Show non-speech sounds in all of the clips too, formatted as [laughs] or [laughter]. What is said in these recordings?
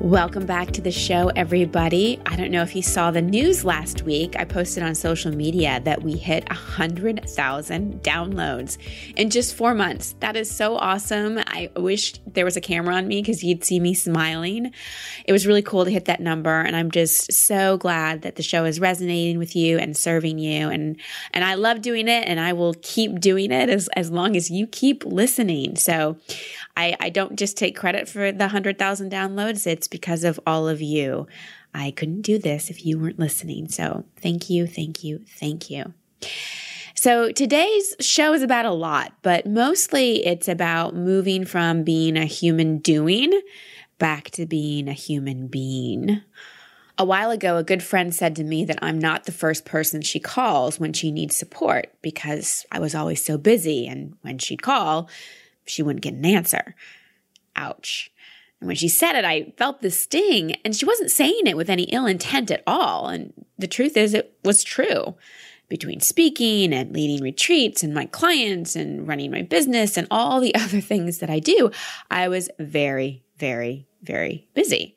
Welcome back to the show, everybody. I don't know if you saw the news last week. I posted on social media that we hit 100,000 downloads in just four months. That is so awesome. I wish there was a camera on me because you'd see me smiling. It was really cool to hit that number. And I'm just so glad that the show is resonating with you and serving you. And, and I love doing it and I will keep doing it as, as long as you keep listening. So I, I don't just take credit for the 100,000 downloads. It's because of all of you. I couldn't do this if you weren't listening. So thank you, thank you, thank you. So today's show is about a lot, but mostly it's about moving from being a human doing back to being a human being. A while ago, a good friend said to me that I'm not the first person she calls when she needs support because I was always so busy. And when she'd call, she wouldn't get an answer. Ouch. And when she said it, I felt the sting, and she wasn't saying it with any ill intent at all. And the truth is, it was true. Between speaking and leading retreats and my clients and running my business and all the [laughs] other things that I do, I was very, very, very busy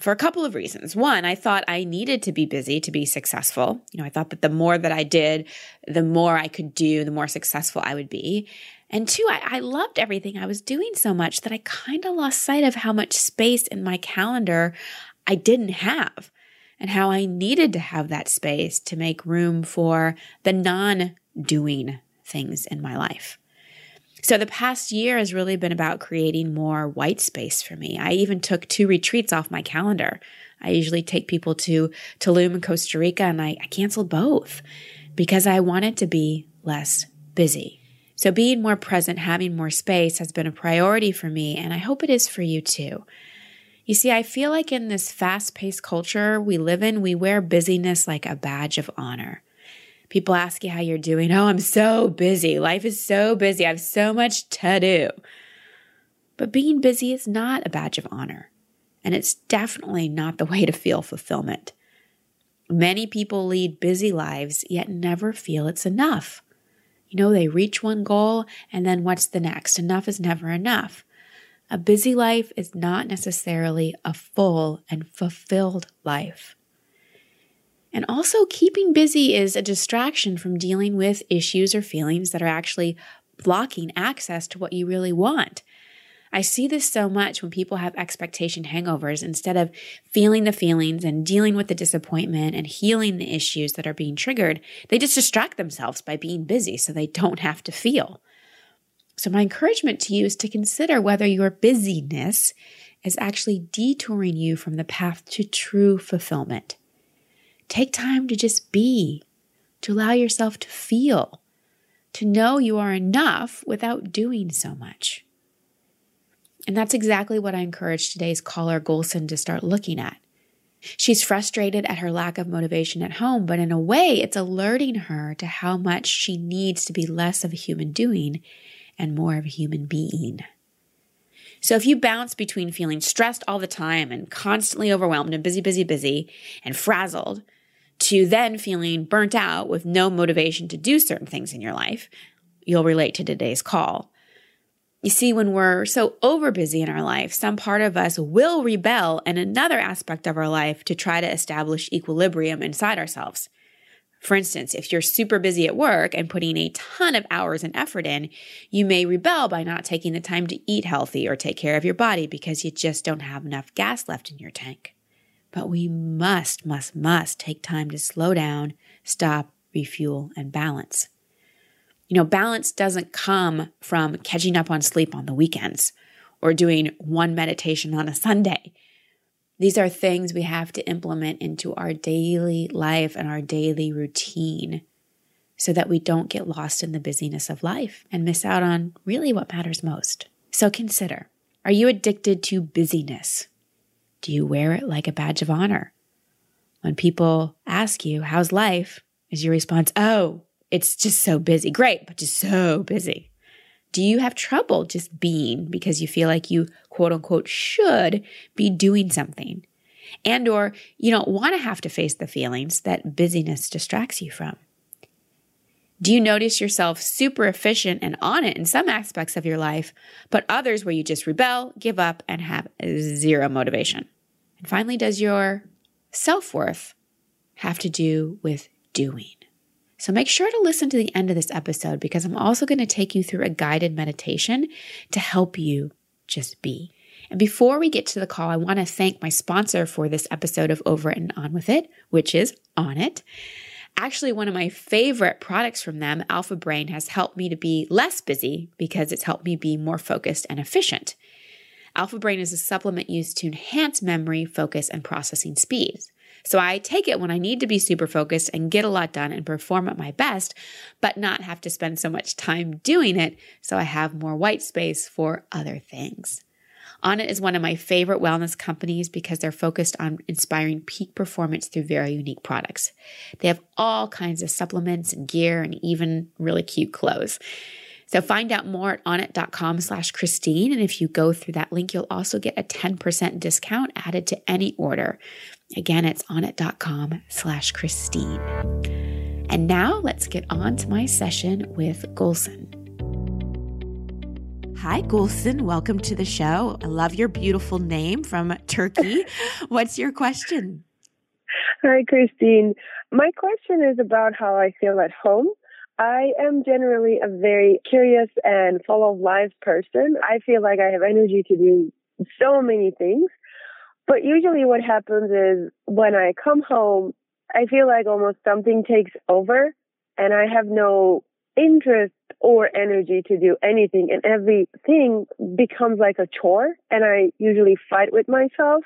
for a couple of reasons. One, I thought I needed to be busy to be successful. You know, I thought that the more that I did, the more I could do, the more successful I would be. And two, I, I loved everything I was doing so much that I kind of lost sight of how much space in my calendar I didn't have and how I needed to have that space to make room for the non doing things in my life. So the past year has really been about creating more white space for me. I even took two retreats off my calendar. I usually take people to Tulum in Costa Rica and I, I canceled both because I wanted to be less busy. So being more present, having more space has been a priority for me, and I hope it is for you too. You see, I feel like in this fast paced culture we live in, we wear busyness like a badge of honor. People ask you how you're doing. Oh, I'm so busy. Life is so busy. I have so much to do. But being busy is not a badge of honor, and it's definitely not the [laughs] way to feel fulfillment. Many people lead busy lives, yet never feel it's enough. You know, they reach one goal and then what's the next? Enough is never enough. A busy life is not necessarily a full and fulfilled life. And also, keeping busy is a distraction from dealing with issues or feelings that are actually blocking access to what you really want. I see this so much when people have expectation hangovers. Instead of feeling the feelings and dealing with the disappointment and healing the issues that are being triggered, they just distract themselves by being busy so they don't have to feel. So, my encouragement to you is to consider whether your busyness is actually detouring you from the path to true fulfillment. Take time to just be, to allow yourself to feel, to know you are enough without doing so much. And that's exactly what I encourage today's caller, Gulsen, to start looking at. She's frustrated at her lack of motivation at home, but in a way, it's alerting her to how much she needs to be less of a human doing and more of a human being. So if you bounce between feeling stressed all the time and constantly overwhelmed and busy, busy, busy and frazzled to then feeling burnt out with no motivation to do certain things in your life, you'll relate to today's call. You see, when we're so over busy in our life, some part of us will rebel in another aspect of our life to try to establish equilibrium inside ourselves. For instance, if you're super busy at work and putting a ton of hours and effort in, you may rebel by not taking the time to eat healthy or take care of your body because you just don't have enough gas left in your tank. But we must, must, must take time to slow down, stop, refuel, and balance. You know, balance doesn't come from catching up on sleep on the weekends or doing one meditation on a Sunday. These are things we have to implement into our daily life and our daily routine so that we don't get lost in the busyness of life and miss out on really what matters most. So consider are you addicted to busyness? Do you wear it like a badge of honor? When people ask you, How's life? is your response, Oh, it's just so busy. Great, but just so busy. Do you have trouble just being because you feel like you quote unquote should be doing something? And or you don't want to have to face the feelings that busyness distracts you from. Do you notice yourself super efficient and on it in some aspects of your life, but others where you just rebel, give up, and have zero motivation? And finally, does your self worth have to do with doing? So make sure to listen to the end of this episode because I'm also going to take you through a guided meditation to help you just be. And before we get to the call, I want to thank my sponsor for this episode of Over and On With It, which is Onnit. Actually, one of my favorite products from them, Alpha Brain, has helped me to be less busy because it's helped me be more focused and efficient. Alpha Brain is a supplement used to enhance memory, focus, and processing speeds. So I take it when I need to be super focused and get a lot done and perform at my best, but not have to spend so much time doing it so I have more white space for other things. Onnit is one of my favorite wellness companies because they're focused on inspiring peak performance through very unique products. They have all kinds of supplements and gear and even really cute clothes. So find out more at onnit.com slash Christine. And if you go through that link, you'll also get a 10% discount added to any order. Again, it's onnit.com slash Christine. And now let's get on to my session with Gulsen. Hi, Gulsen. Welcome to the show. I love your beautiful name from Turkey. [laughs] What's your question? Hi, Christine. My question is about how I feel at home. I am generally a very curious and full of life person. I feel like I have energy to do so many things. But usually what happens is when I come home, I feel like almost something takes over and I have no interest or energy to do anything and everything becomes like a chore and I usually fight with myself,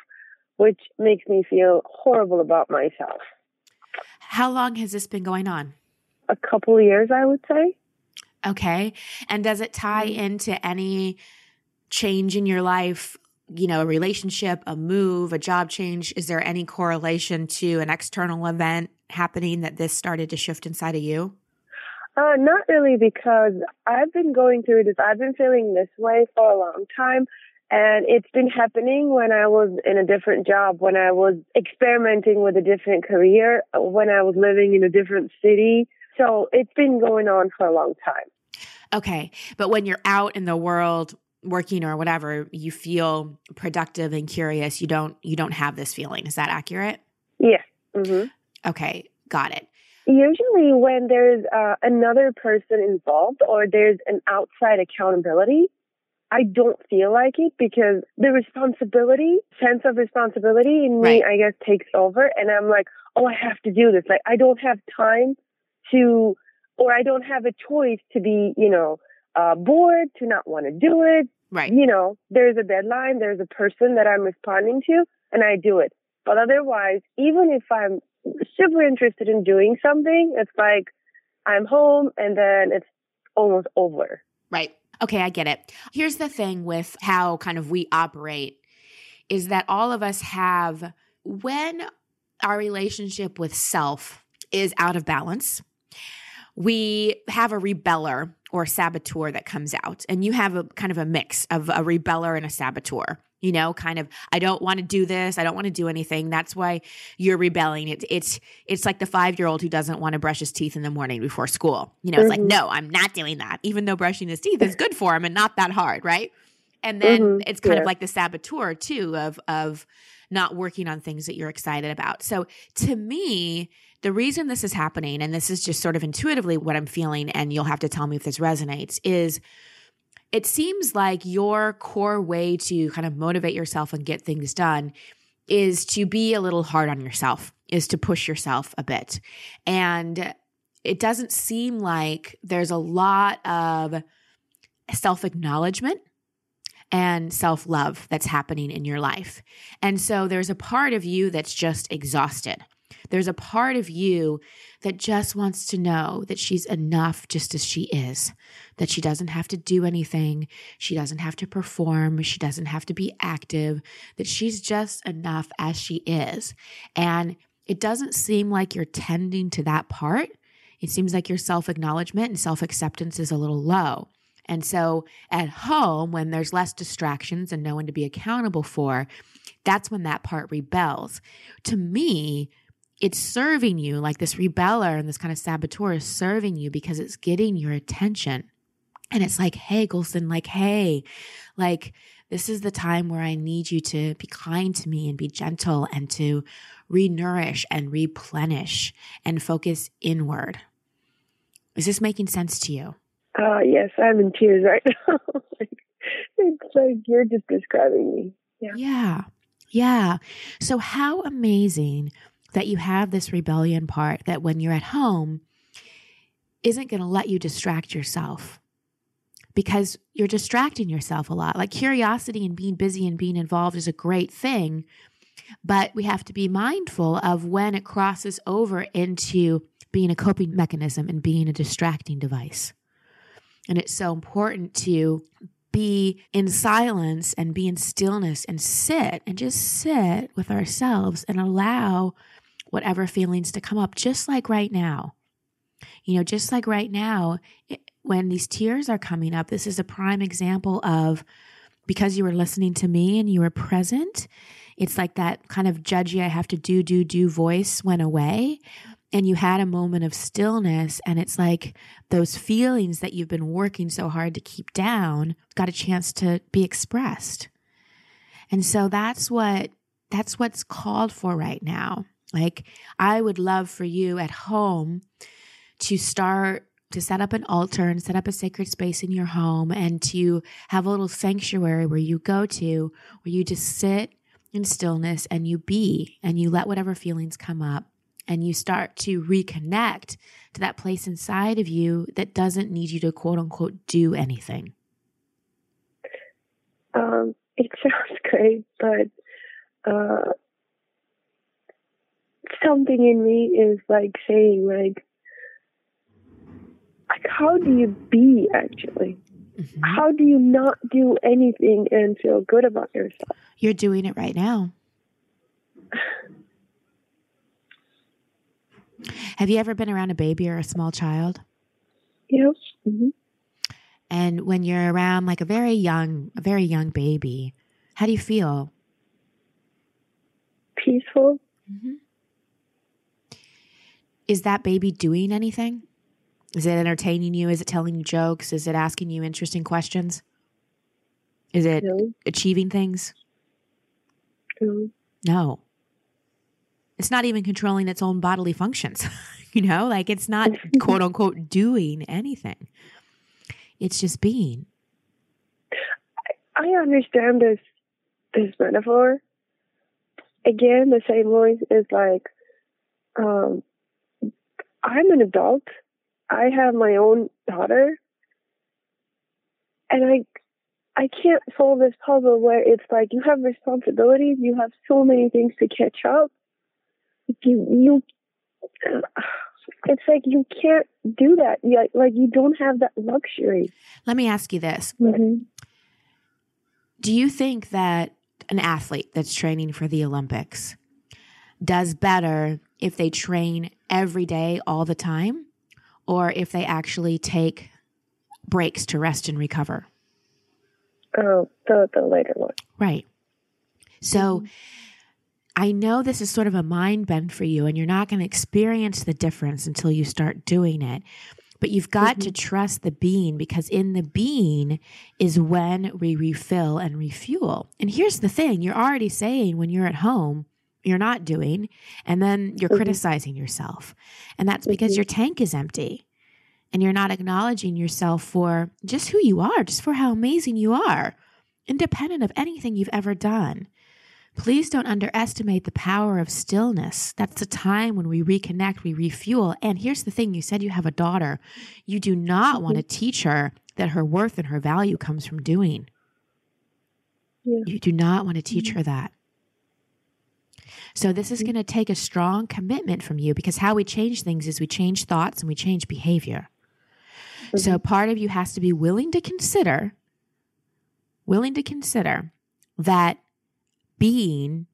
which makes me feel horrible about myself. How long has this been going on? A couple years, I would say. Okay. And does it tie mm-hmm. into any change in your life you know, a relationship, a move, a job change? Is there any correlation to an external event happening that this started to shift inside of you? Uh, not really, because I've been going through this. I've been feeling this way for a long time. And it's been happening when I was in a different job, when I was experimenting with a different career, when I was living in a different city. So it's been going on for a long time. Okay. But when you're out in the world working or whatever you feel productive and curious you don't you don't have this feeling is that accurate yeah mm-hmm. okay got it usually when there's uh, another person involved or there's an outside accountability i don't feel like it because the responsibility sense of responsibility in me right. i guess takes over and i'm like oh i have to do this like i don't have time to or i don't have a choice to be you know uh, bored, to not want to do it. Right. You know, there's a deadline, there's a person that I'm responding to, and I do it. But otherwise, even if I'm super interested in doing something, it's like I'm home and then it's almost over. Right. Okay, I get it. Here's the thing with how kind of we operate is that all of us have when our relationship with self is out of balance, we have a rebeller or saboteur that comes out. And you have a kind of a mix of a rebeller and a saboteur. You know, kind of, I don't want to do this. I don't want to do anything. That's why you're rebelling. It's it's it's like the five year old who doesn't want to brush his teeth in the morning before school. You know, it's mm-hmm. like, no, I'm not doing that, even though brushing his teeth is [laughs] good for him and not that hard, right? And then mm-hmm. it's kind yeah. of like the saboteur too of of not working on things that you're excited about. So to me, the reason this is happening, and this is just sort of intuitively what I'm feeling, and you'll have to tell me if this resonates, is it seems like your core way to kind of motivate yourself and get things done is to be a little hard on yourself, is to push yourself a bit. And it doesn't seem like there's a lot of self acknowledgement and self love that's happening in your life. And so there's a part of you that's just exhausted. There's a part of you that just wants to know that she's enough just as she is, that she doesn't have to do anything, she doesn't have to perform, she doesn't have to be active, that she's just enough as she is. And it doesn't seem like you're tending to that part. It seems like your self acknowledgement and self acceptance is a little low. And so at home, when there's less distractions and no one to be accountable for, that's when that part rebels. To me, it's serving you like this rebeller and this kind of saboteur is serving you because it's getting your attention. And it's like, hey, Gulsen, like, hey, like, this is the time where I need you to be kind to me and be gentle and to renourish and replenish and focus inward. Is this making sense to you? Uh, yes, I'm in tears right [laughs] now. it's like you're just describing me. Yeah. Yeah. Yeah. So, how amazing that you have this rebellion part that when you're at home isn't going to let you distract yourself because you're distracting yourself a lot. Like curiosity and being busy and being involved is a great thing, but we have to be mindful of when it crosses over into being a coping mechanism and being a distracting device. And it's so important to be in silence and be in stillness and sit and just sit with ourselves and allow whatever feelings to come up, just like right now. You know, just like right now, when these tears are coming up, this is a prime example of because you were listening to me and you were present. It's like that kind of judgy, I have to do, do, do voice went away. And you had a moment of stillness. And it's like those feelings that you've been working so hard to keep down got a chance to be expressed. And so that's what that's what's called for right now. Like I would love for you at home to start to set up an altar and set up a sacred space in your home and to have a little sanctuary where you go to, where you just sit in stillness and you be and you let whatever feelings come up and you start to reconnect to that place inside of you that doesn't need you to quote unquote do anything. Um, it [laughs] sounds great, but uh, something in me is like saying like like how do you be actually? Mm-hmm. How do you not do anything and feel good about yourself? You're doing it right now. [sighs] [laughs] Have you ever been around a baby or a small child? Yes. Mm-hmm. And when you're around like a very young, a very young baby, how do you feel? Peaceful. Mm-hmm. Is that baby doing anything? Is it entertaining you? Is it telling you jokes? Is it asking you interesting questions? Is it no. achieving things? No. No. It's not even controlling its own bodily functions. [laughs] you know, like it's not [laughs] quote unquote doing anything. It's just being. I understand this this metaphor. Again, the same voice is like, um, I'm an adult I have my own daughter, and I I can't solve this puzzle where it's like you have responsibilities, you have so many things to catch up. You you it's like you can't do that. You, like you don't have that luxury. Let me ask you this: mm-hmm. Do you think that an athlete that's training for the Olympics does better if they train every day all the time or if they actually take breaks to rest and recover. Oh, the, the later one. Right. So mm-hmm. I know this is sort of a mind bend for you, and you're not going to experience the difference until you start doing it. But you've got mm-hmm. to trust the being because in the being is when we refill and refuel. And here's the thing you're already saying when you're at home, you're not doing, and then you're mm-hmm. criticizing yourself. And that's because mm-hmm. your tank is empty and you're not acknowledging yourself for just who you are, just for how amazing you are, independent of anything you've ever done. Please don't underestimate the power of stillness. That's the time when we reconnect, we refuel. And here's the thing you said you have a daughter. You do not want to mm-hmm. teach her that her worth and her value comes from doing. Yeah. You do not want to teach mm-hmm. her that. So this is going to take a strong commitment from you because how we change things is we change thoughts and we change behavior. Mm-hmm. So part of you has to be willing to consider willing to consider that being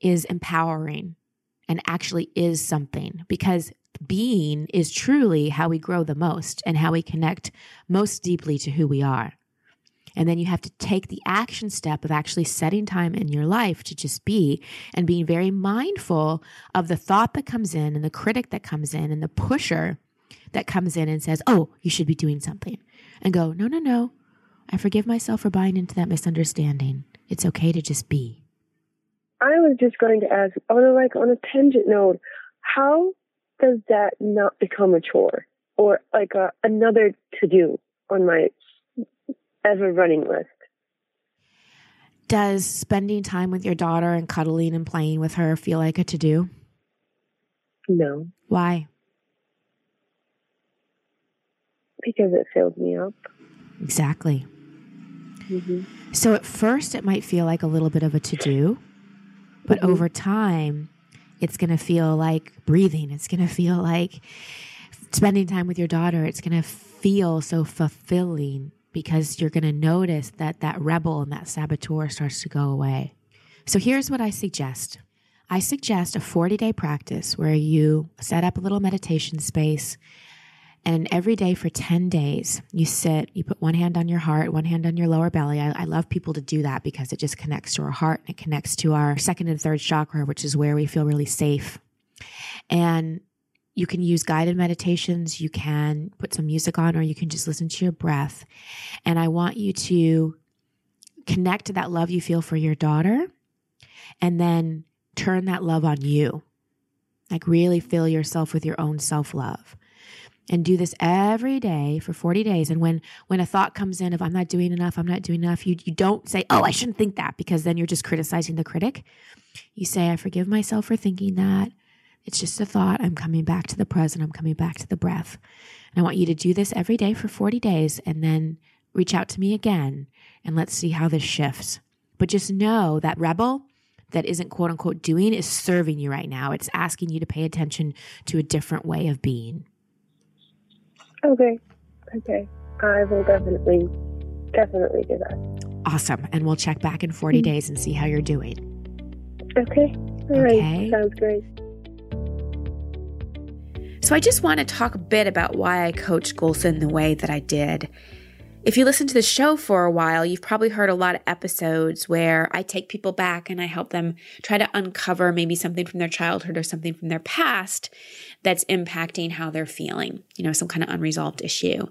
is empowering and actually is something because being is truly how we grow the most and how we connect most deeply to who we are. And then you have to take the action step of actually setting time in your life to just be and being very mindful of the thought that comes in and the critic that comes in and the pusher that comes in and says, Oh, you should be doing something. And go, No, no, no. I forgive myself for buying into that misunderstanding. It's okay to just be. I was just going to ask, on a, like on a tangent note, how does that not become a chore or like a, another to do on my ever running list? Does spending time with your daughter and cuddling and playing with her feel like a to do? No. Why? Because it fills me up. Exactly. Mm-hmm. So at first, it might feel like a little bit of a to do, but mm-hmm. over time, it's going to feel like breathing. It's going to feel like spending time with your daughter. It's going to feel so fulfilling because you're going to notice that that rebel and that saboteur starts to go away. So here's what I suggest. I suggest a 40 day practice where you set up a little meditation space and every day for 10 days, you sit, you put one hand on your heart, one hand on your lower belly. I, I, love people to do that because it just connects to our heart and it connects to our second and third chakra, which is where we feel really safe. And you can use guided meditations, you can put some music on, or you can just listen to your breath. And I want you to connect to that love you feel for your daughter and then turn that love on you. Like really fill yourself with your own self love and do this every day for 40 days. And when when a thought comes in of i'm not doing enough i'm not doing enough you, you don't say oh i shouldn't think that because then you're just criticizing the critic. You say i forgive myself for thinking that. It's just a thought. I'm coming back to the present. I'm coming back to the breath. And i want you to do this every day for 40 days and then reach out to me again and let's see how this shifts. But just know that rebel that isn't quote unquote doing is serving you right now. It's asking you to pay attention to a different way of being Okay. Okay. I will definitely, definitely do that. Awesome. And we'll check back in 40 mm-hmm. days and see how you're doing. Okay. All okay. right. Sounds great. So I just want to talk a bit about why I coached Gulsen the way that I did. If you listen to the show for a while, you've probably heard a lot of episodes where I take people back and I help them try to uncover maybe something from their childhood or something from their past that's impacting how they're feeling, you know, some kind of unresolved issue.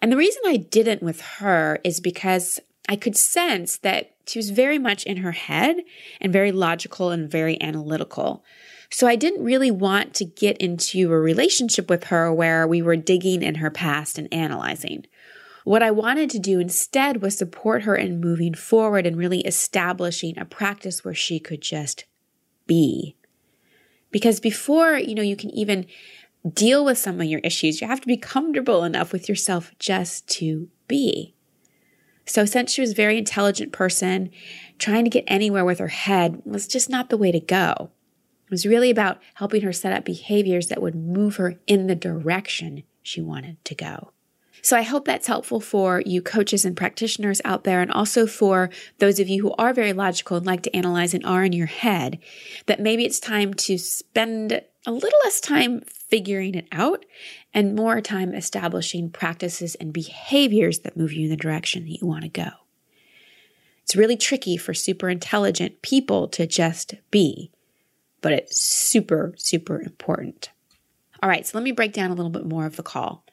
And the reason I didn't with her is because I could sense that she was very much in her head and very logical and very analytical. So I didn't really want to get into a relationship with her where we were digging in her past and analyzing. What I wanted to do instead was support her in moving forward and really establishing a practice where she could just be. Because before, you know, you can even deal with some of your issues, you have to be comfortable enough with yourself just to be. So since she was a very intelligent person, trying to get anywhere with her head was just not the way to go. It was really about helping her set up behaviors that would move her in the direction she wanted to go. So I hope that's helpful for you coaches and practitioners out there, and also for those of you who are very logical and like to analyze and are in your head, that maybe it's time to spend a little less time figuring it out and more time establishing practices and behaviors that move you in the direction that you want to go. It's really tricky for super intelligent people to just be, but it's super, super important. All right, so let me break down a little bit more of the call.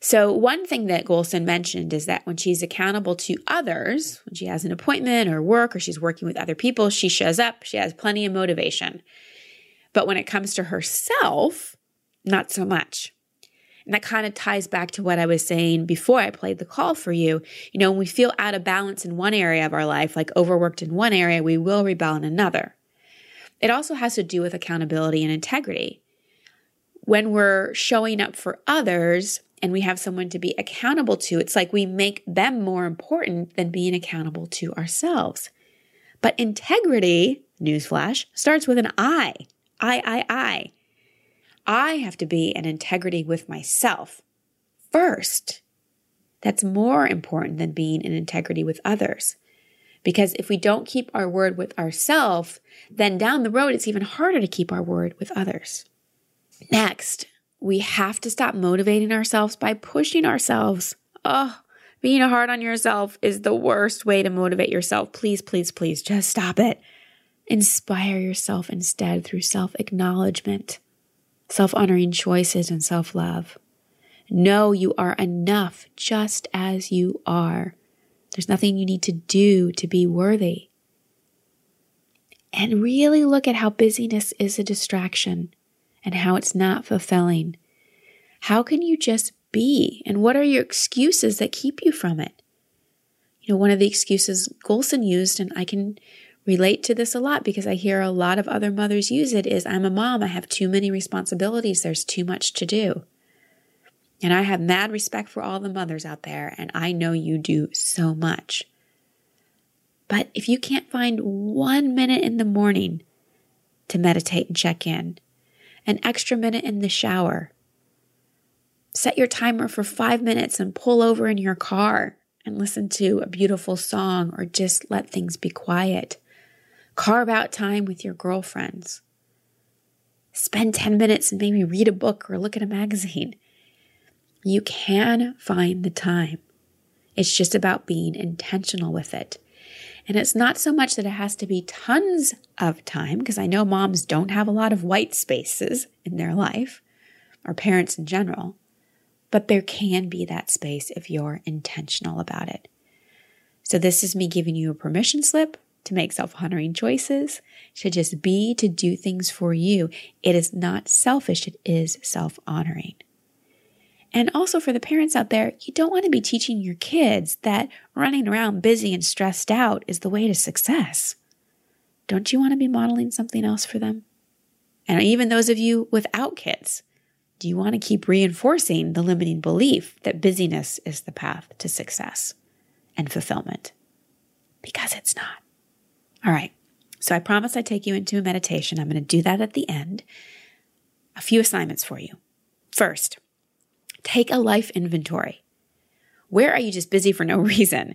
So, one thing that Gulsen mentioned is that when she's accountable to others, when she has an appointment or work or she's working with other people, she shows up, she has plenty of motivation. But when it comes to herself, not so much. And that kind of ties back to what I was saying before I played the call for you. You know, when we feel out of balance in one area of our life, like overworked in one area, we will rebel in another. It also has to do with accountability and integrity. When we're showing up for others, and we have someone to be accountable to, it's like we make them more important than being accountable to ourselves. But integrity, newsflash, starts with an I. I, I, I. I have to be in integrity with myself first. That's more important than being in integrity with others. Because if we don't keep our word with ourselves, then down the road, it's even harder to keep our word with others. Next, we have to stop motivating ourselves by pushing ourselves. Oh, being hard on yourself is the worst way to motivate yourself. Please, please, please just stop it. Inspire yourself instead through self acknowledgement, self honoring choices, and self love. Know you are enough just as you are. There's nothing you need to do to be worthy. And really look at how busyness is a distraction and how it's not fulfilling. How can you just be? And what are your excuses that keep you from it? You know, one of the excuses Gulsen used, and I can relate to this a lot because I hear a lot of other mothers use it is I'm a mom, I have too many responsibilities, there's too much to do. And I have mad respect for all the mothers out there, and I know you do so much. But if you can't find one minute in the morning to meditate and check in, an extra minute in the shower, set your timer for five minutes and pull over in your car and listen to a beautiful song or just let things be quiet. Carve out time with your girlfriends. Spend 10 minutes and maybe read a book or look at a magazine. You can find the time. It's just about being intentional with it. And it's not so much that it has to be tons of time, because I know moms don't have a lot of white spaces in their life, or parents in general, but there can be that space if you're intentional about it. So, this is me giving you a permission slip to make self honoring choices, to just be, to do things for you. It is not selfish, it is self honoring. And also for the parents out there, you don't want to be teaching your kids that running around busy and stressed out is the way to success. Don't you want to be modeling something else for them? And even those of you without kids, do you want to keep reinforcing the limiting belief that busyness is the path to success and fulfillment? Because it's not. All right. So I promise I take you into a meditation. I'm going to do that at the end. A few assignments for you. First, Take a life inventory. Where are you just busy for no [laughs] reason?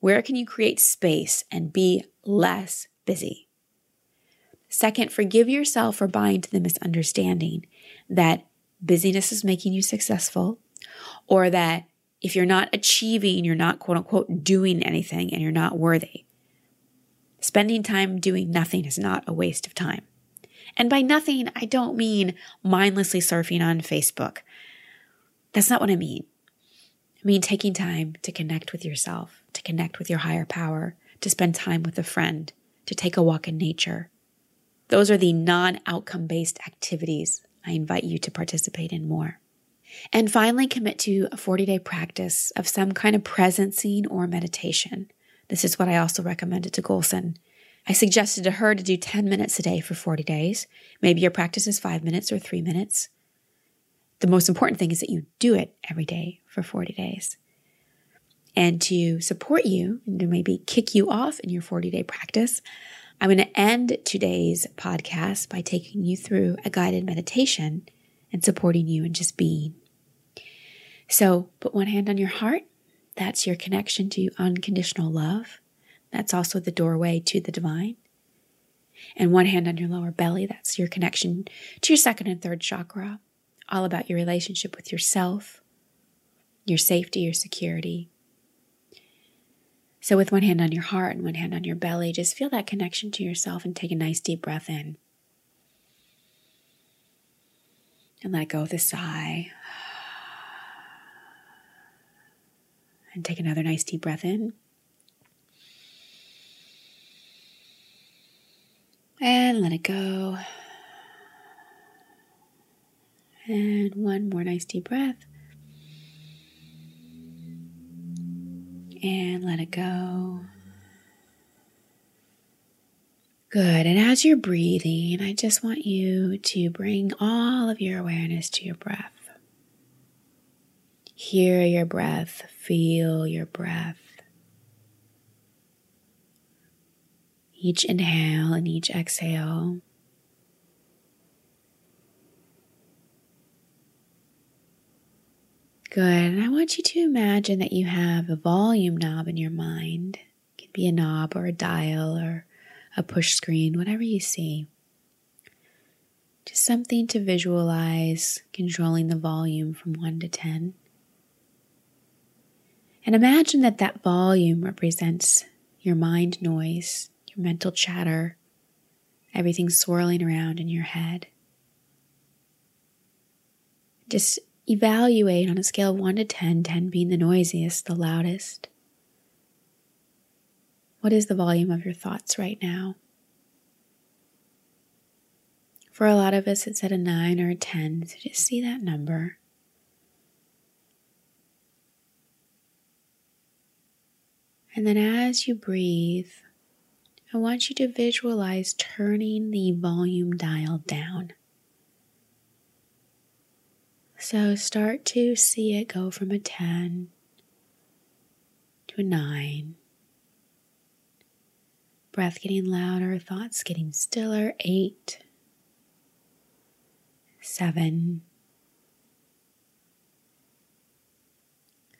Where can you create space and be less busy? Second, forgive yourself for buying to the misunderstanding that busyness is making you successful or that if you're not achieving, you're not quote unquote doing anything and you're not worthy. Spending time doing nothing is not a waste of time. And by nothing, I don't mean mindlessly surfing on Facebook. That's not what I mean. I mean taking time to connect with yourself, to connect with your higher power, to spend time with a friend, to take a walk in nature. Those are the non outcome based activities I invite you to participate in more. And finally, commit to a 40 day practice of some kind of presencing or meditation. This is what I also recommended to Gulsen. I suggested to her to do 10 minutes a day for 40 days. Maybe your practice is five minutes or three minutes the most important thing is that you do it every day for 40 days. And to support you and to maybe kick you off in your 40 day practice, I'm going to end today's podcast by taking you through a guided meditation and supporting you in just being. So put one hand on your heart. That's your connection to unconditional love. That's also the doorway to the divine. And one hand on your lower belly. That's your connection to your second and third chakra all about your relationship with yourself, your safety, your security. So, with one hand on your heart and one hand on your belly, just feel that connection to yourself and take a nice deep breath in. And let go with a sigh. And take another nice deep breath in. And let it go. And one more nice deep breath. And let it go. Good. And as you're breathing, I just want you to bring all of your awareness to your breath. Hear your breath, feel your breath. Each inhale and each exhale Good. And I want you to imagine that you have a volume knob in your mind. It Could be a knob or a dial or a push screen, whatever you see. Just something to visualize controlling the volume from 1 to 10. And imagine that that volume represents your mind noise, your mental chatter, everything swirling around in your head. Just evaluate on a scale of 1 to 10, 10 being the noisiest, the loudest. What is the volume of your thoughts right now? For a lot of us, it's at a 9 or a 10, so just see that number. And then as you breathe, I want you to visualize turning the volume dial down. So start to see it go from a 10 to a 9. Breath getting louder, thoughts getting stiller. 8, 7,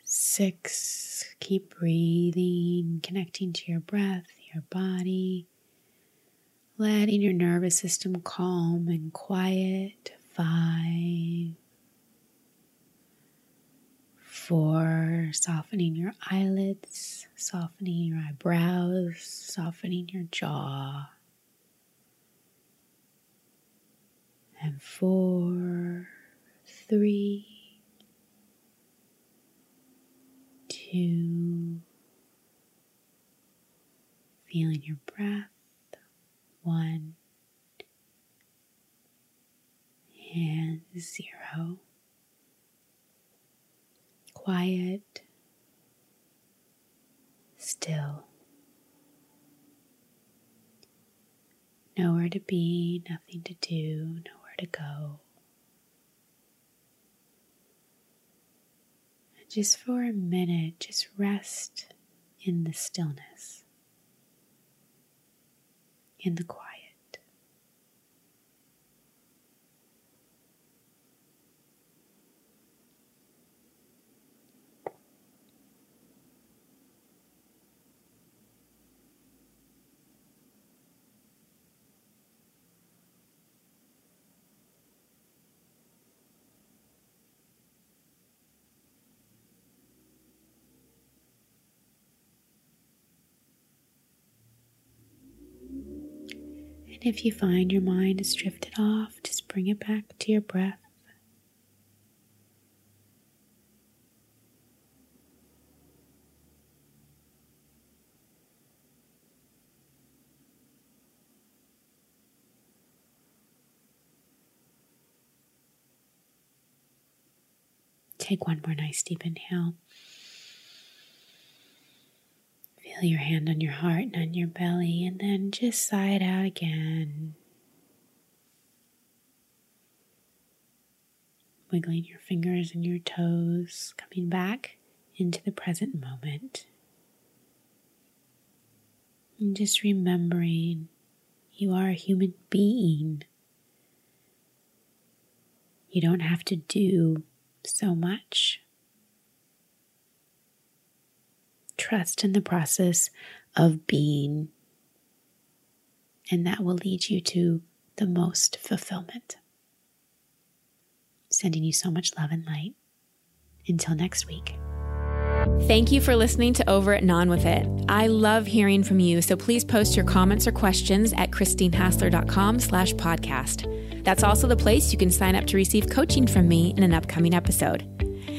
6. Keep breathing, connecting to your breath, your body, letting your nervous system calm and quiet. 5, for softening your eyelids, softening your eyebrows, softening your jaw. And four, three, two, feeling your breath, one, and zero. Quiet, still. Nowhere to be, nothing to do, nowhere to go. just for a minute, just rest in the stillness, in the quiet. And if you find your mind has drifted off, just bring it back to your breath. Take one more nice deep inhale. Feel your hand on your heart and on your belly, and then just sigh it out again. Wiggling your fingers and your toes, coming back into the present moment. And just remembering you are a human being. You don't have to do so much. Trust in the process of being, and that will lead you to the most fulfillment. Sending you so much love and light. Until next week. Thank you for listening to Over It Non With It. I love hearing from you, so please post your comments or questions at christinehassler.com slash podcast. That's also the place you can sign up to receive coaching from me in an upcoming episode.